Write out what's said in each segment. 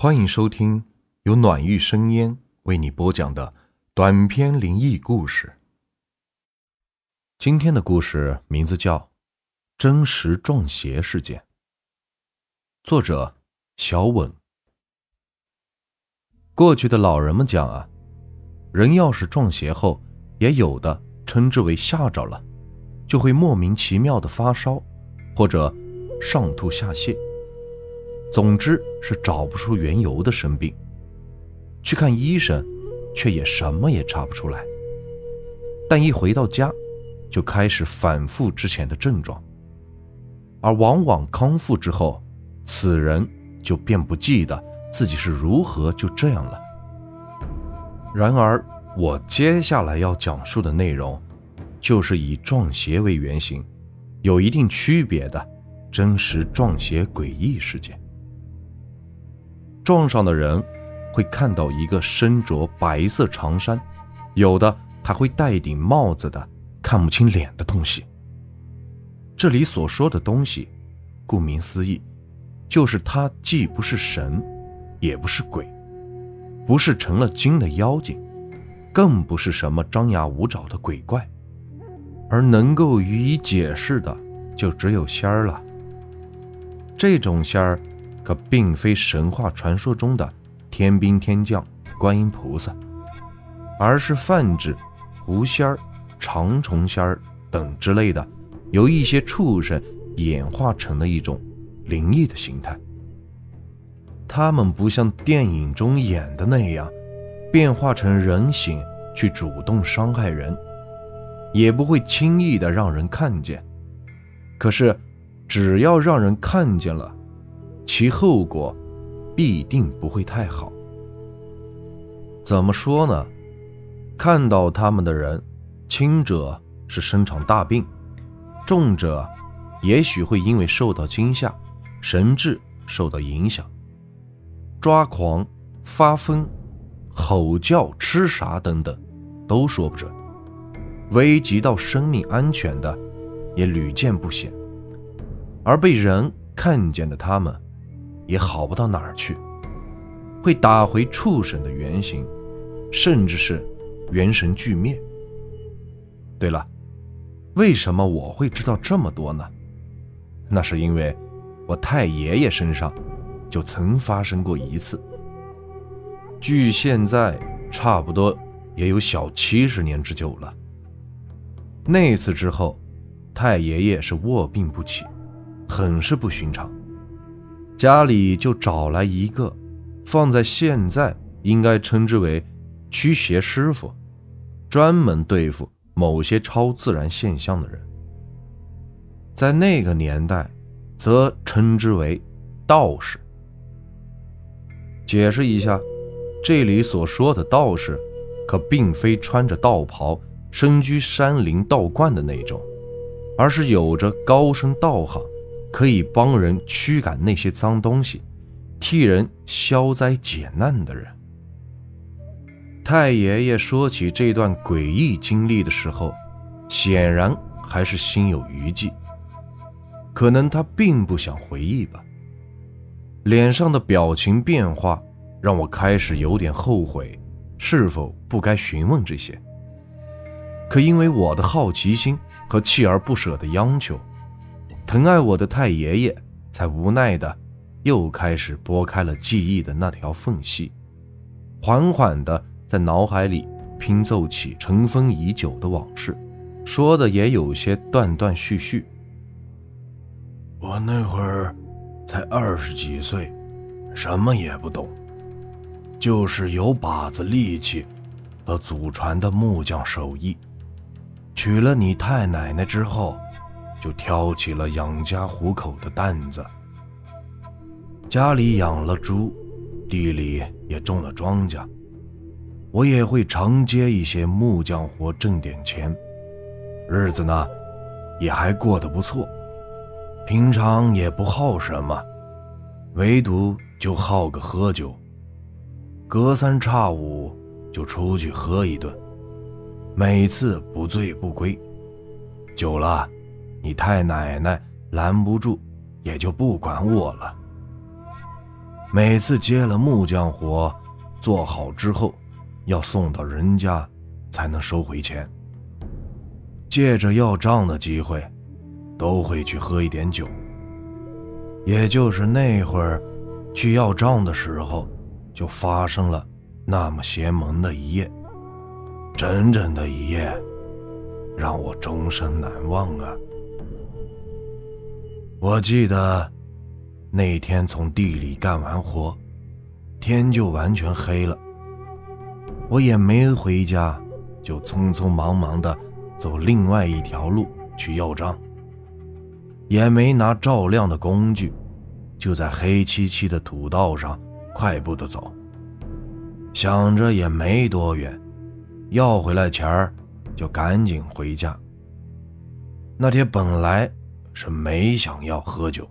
欢迎收听由暖玉生烟为你播讲的短篇灵异故事。今天的故事名字叫《真实撞邪事件》，作者小稳。过去的老人们讲啊，人要是撞邪后，也有的称之为吓着了，就会莫名其妙的发烧，或者上吐下泻。总之是找不出缘由的生病，去看医生，却也什么也查不出来。但一回到家，就开始反复之前的症状，而往往康复之后，此人就便不记得自己是如何就这样了。然而，我接下来要讲述的内容，就是以撞邪为原型，有一定区别的真实撞邪诡异事件。撞上的人会看到一个身着白色长衫，有的还会戴顶帽子的看不清脸的东西。这里所说的东西，顾名思义，就是他既不是神，也不是鬼，不是成了精的妖精，更不是什么张牙舞爪的鬼怪，而能够予以解释的，就只有仙儿了。这种仙儿。可并非神话传说中的天兵天将、观音菩萨，而是泛指狐仙儿、长虫仙儿等之类的，由一些畜生演化成了一种灵异的形态。他们不像电影中演的那样，变化成人形去主动伤害人，也不会轻易的让人看见。可是，只要让人看见了，其后果必定不会太好。怎么说呢？看到他们的人，轻者是生场大病，重者也许会因为受到惊吓，神智受到影响，抓狂、发疯、吼叫、吃啥等等，都说不准。危及到生命安全的，也屡见不鲜。而被人看见的他们。也好不到哪儿去，会打回畜生的原形，甚至是元神俱灭。对了，为什么我会知道这么多呢？那是因为我太爷爷身上就曾发生过一次，距现在差不多也有小七十年之久了。那次之后，太爷爷是卧病不起，很是不寻常。家里就找来一个，放在现在应该称之为驱邪师傅，专门对付某些超自然现象的人。在那个年代，则称之为道士。解释一下，这里所说的道士，可并非穿着道袍、身居山林道观的那种，而是有着高深道行。可以帮人驱赶那些脏东西，替人消灾解难的人。太爷爷说起这段诡异经历的时候，显然还是心有余悸。可能他并不想回忆吧。脸上的表情变化让我开始有点后悔，是否不该询问这些。可因为我的好奇心和锲而不舍的央求。疼爱我的太爷爷才无奈的，又开始拨开了记忆的那条缝隙，缓缓的在脑海里拼凑起尘封已久的往事，说的也有些断断续续。我那会儿才二十几岁，什么也不懂，就是有把子力气和祖传的木匠手艺。娶了你太奶奶之后。就挑起了养家糊口的担子。家里养了猪，地里也种了庄稼，我也会常接一些木匠活挣点钱，日子呢也还过得不错。平常也不好什么，唯独就好个喝酒，隔三差五就出去喝一顿，每次不醉不归。久了。你太奶奶拦不住，也就不管我了。每次接了木匠活，做好之后，要送到人家，才能收回钱。借着要账的机会，都会去喝一点酒。也就是那会儿，去要账的时候，就发生了那么邪门的一夜，整整的一夜，让我终身难忘啊！我记得那天从地里干完活，天就完全黑了。我也没回家，就匆匆忙忙的走另外一条路去要账，也没拿照亮的工具，就在黑漆漆的土道上快步的走，想着也没多远，要回来钱儿，就赶紧回家。那天本来。是没想要喝酒，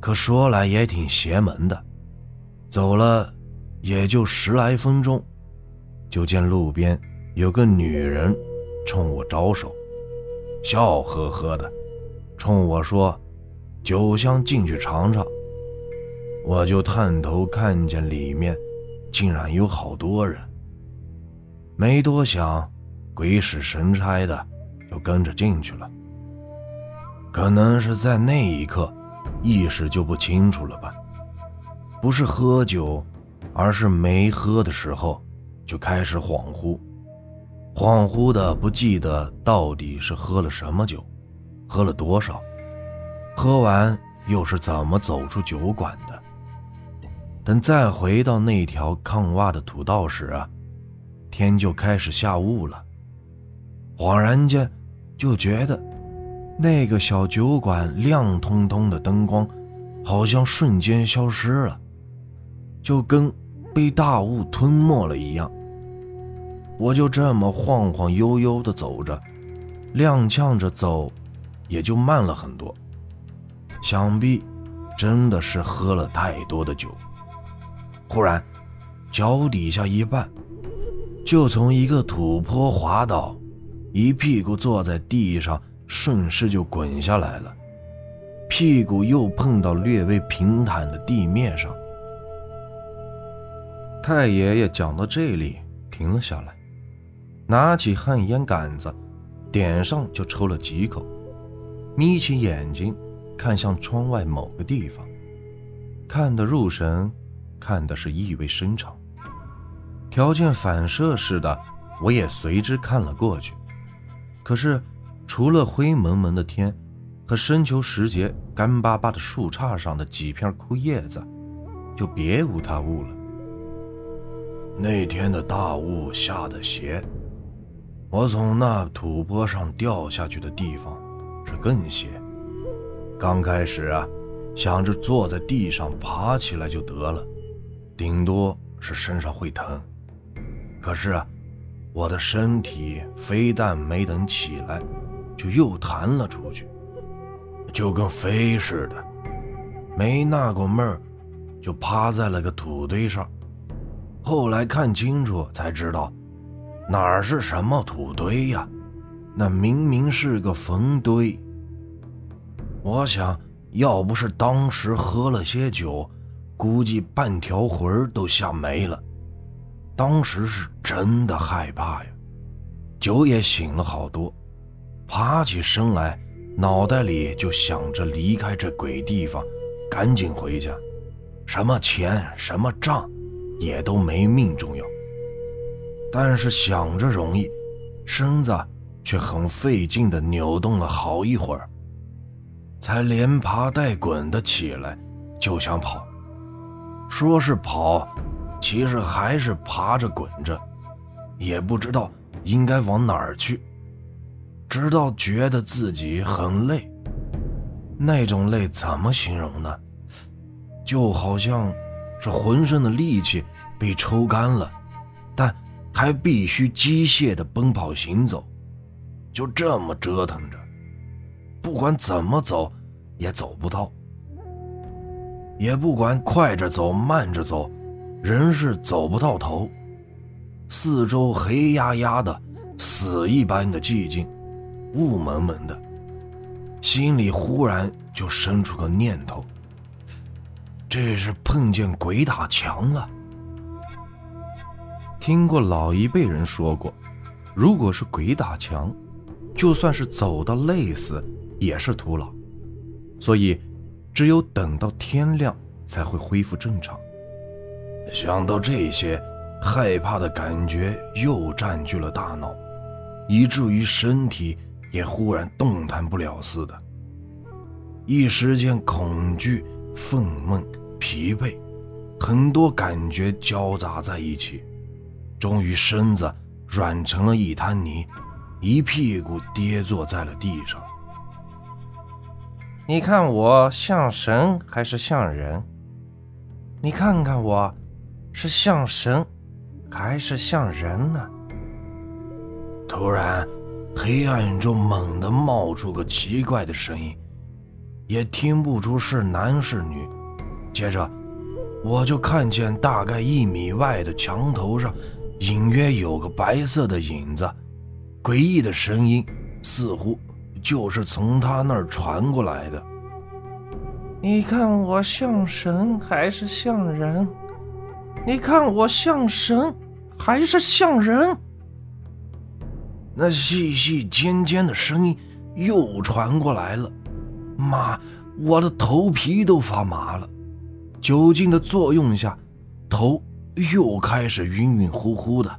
可说来也挺邪门的。走了也就十来分钟，就见路边有个女人冲我招手，笑呵呵的冲我说：“酒香进去尝尝。”我就探头看见里面竟然有好多人，没多想，鬼使神差的就跟着进去了。可能是在那一刻，意识就不清楚了吧？不是喝酒，而是没喝的时候就开始恍惚，恍惚的不记得到底是喝了什么酒，喝了多少，喝完又是怎么走出酒馆的。等再回到那条抗洼的土道时啊，天就开始下雾了，恍然间就觉得。那个小酒馆亮通通的灯光，好像瞬间消失了，就跟被大雾吞没了一样。我就这么晃晃悠悠的走着，踉跄着走，也就慢了很多。想必真的是喝了太多的酒。忽然，脚底下一绊，就从一个土坡滑倒，一屁股坐在地上。顺势就滚下来了，屁股又碰到略微平坦的地面上。太爷爷讲到这里停了下来，拿起旱烟杆子，点上就抽了几口，眯起眼睛看向窗外某个地方，看得入神，看的是意味深长。条件反射似的，我也随之看了过去，可是。除了灰蒙蒙的天和深秋时节干巴巴的树杈上的几片枯叶子，就别无他物了。那天的大雾下的邪，我从那土坡上掉下去的地方是更邪。刚开始啊，想着坐在地上爬起来就得了，顶多是身上会疼。可是啊，我的身体非但没等起来。就又弹了出去，就跟飞似的，没纳过闷儿，就趴在了个土堆上。后来看清楚才知道，哪儿是什么土堆呀？那明明是个坟堆。我想要不是当时喝了些酒，估计半条魂都吓没了。当时是真的害怕呀，酒也醒了好多。爬起身来，脑袋里就想着离开这鬼地方，赶紧回家。什么钱，什么账，也都没命重要。但是想着容易，身子却很费劲地扭动了好一会儿，才连爬带滚的起来，就想跑。说是跑，其实还是爬着滚着，也不知道应该往哪儿去。直到觉得自己很累，那种累怎么形容呢？就好像是浑身的力气被抽干了，但还必须机械的奔跑行走，就这么折腾着，不管怎么走也走不到，也不管快着走慢着走，人是走不到头。四周黑压压的，死一般的寂静。雾蒙蒙的，心里忽然就生出个念头：这是碰见鬼打墙了。听过老一辈人说过，如果是鬼打墙，就算是走到累死也是徒劳，所以只有等到天亮才会恢复正常。想到这些，害怕的感觉又占据了大脑，以至于身体也忽然动弹不了似的。一时间，恐惧、愤懑、疲惫，很多感觉交杂在一起，终于身子软成了一滩泥，一屁股跌坐在了地上。你看我像神还是像人？你看看我，是像神还是像人呢？突然，黑暗中猛地冒出个奇怪的声音。也听不出是男是女。接着，我就看见大概一米外的墙头上，隐约有个白色的影子。诡异的声音似乎就是从他那儿传过来的。你看我像神还是像人？你看我像神还是像人？那细细尖尖的声音又传过来了。妈，我的头皮都发麻了。酒精的作用下，头又开始晕晕乎乎的，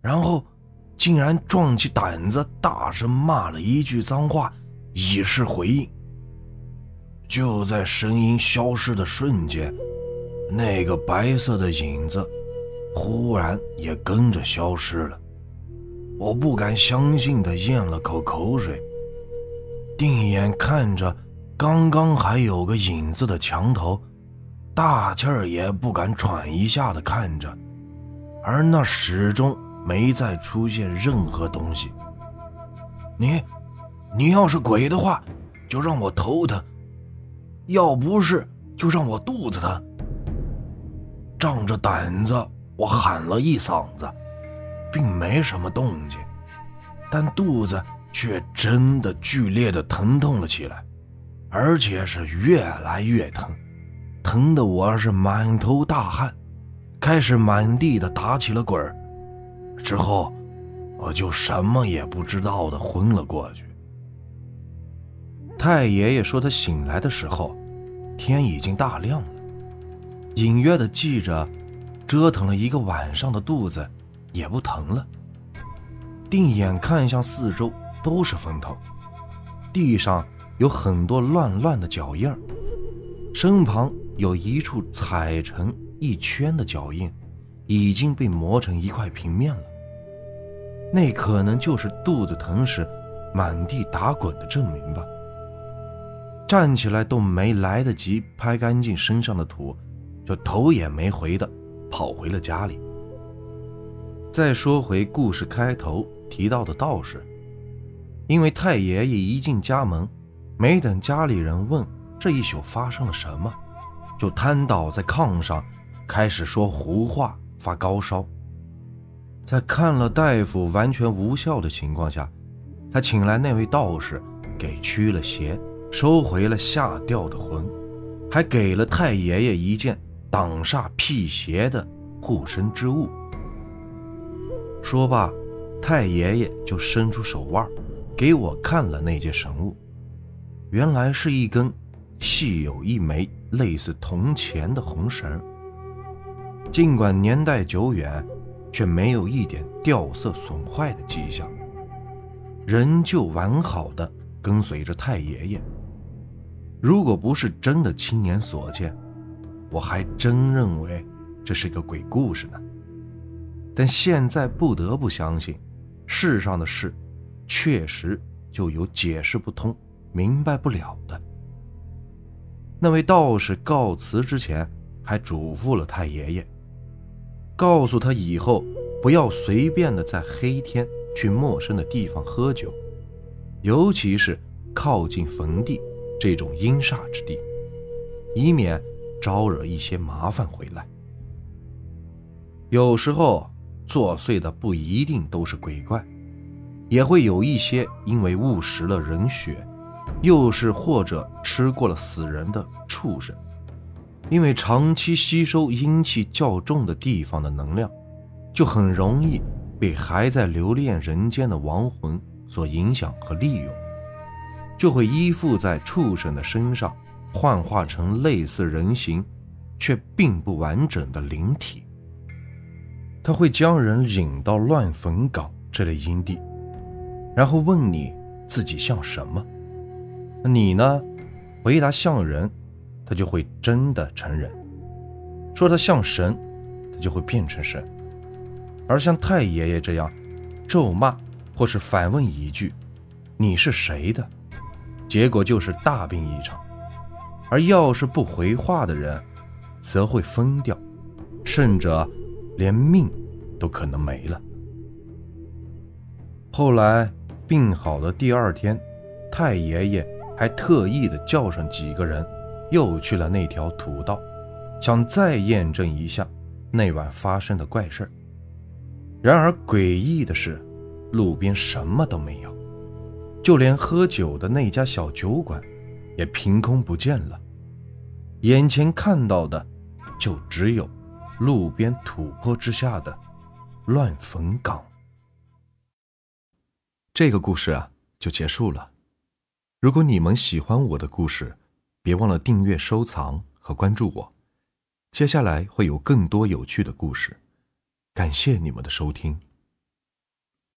然后竟然壮起胆子，大声骂了一句脏话，以示回应。就在声音消失的瞬间，那个白色的影子忽然也跟着消失了。我不敢相信的咽了口口水。定眼看着刚刚还有个影子的墙头，大气儿也不敢喘一下的看着，而那始终没再出现任何东西。你，你要是鬼的话，就让我头疼；要不是，就让我肚子疼。仗着胆子，我喊了一嗓子，并没什么动静，但肚子。却真的剧烈的疼痛了起来，而且是越来越疼，疼得我是满头大汗，开始满地的打起了滚。之后，我就什么也不知道的昏了过去。太爷爷说他醒来的时候，天已经大亮了，隐约的记着，折腾了一个晚上的肚子也不疼了。定眼看向四周。都是风头，地上有很多乱乱的脚印身旁有一处踩成一圈的脚印，已经被磨成一块平面了。那可能就是肚子疼时满地打滚的证明吧。站起来都没来得及拍干净身上的土，就头也没回的跑回了家里。再说回故事开头提到的道士。因为太爷爷一进家门，没等家里人问这一宿发生了什么，就瘫倒在炕上，开始说胡话，发高烧。在看了大夫完全无效的情况下，他请来那位道士，给驱了邪，收回了下掉的魂，还给了太爷爷一件挡煞辟邪的护身之物。说罢，太爷爷就伸出手腕。给我看了那件神物，原来是一根细有一枚类似铜钱的红绳。尽管年代久远，却没有一点掉色损坏的迹象，仍旧完好的跟随着太爷爷。如果不是真的亲眼所见，我还真认为这是个鬼故事呢。但现在不得不相信，世上的事。确实就有解释不通、明白不了的。那位道士告辞之前，还嘱咐了太爷爷，告诉他以后不要随便的在黑天去陌生的地方喝酒，尤其是靠近坟地这种阴煞之地，以免招惹一些麻烦回来。有时候作祟的不一定都是鬼怪。也会有一些因为误食了人血，又是或者吃过了死人的畜生，因为长期吸收阴气较重的地方的能量，就很容易被还在留恋人间的亡魂所影响和利用，就会依附在畜生的身上，幻化成类似人形却并不完整的灵体。他会将人引到乱坟岗这类阴地，然后问你自己像什么，你呢，回答像人。他就会真的承认，说他像神，他就会变成神；而像太爷爷这样咒骂或是反问一句“你是谁的”，结果就是大病一场；而要是不回话的人，则会疯掉，甚至连命都可能没了。后来病好的第二天，太爷爷还特意的叫上几个人。又去了那条土道，想再验证一下那晚发生的怪事然而诡异的是，路边什么都没有，就连喝酒的那家小酒馆也凭空不见了。眼前看到的，就只有路边土坡之下的乱坟岗。这个故事啊，就结束了。如果你们喜欢我的故事，别忘了订阅、收藏和关注我，接下来会有更多有趣的故事。感谢你们的收听。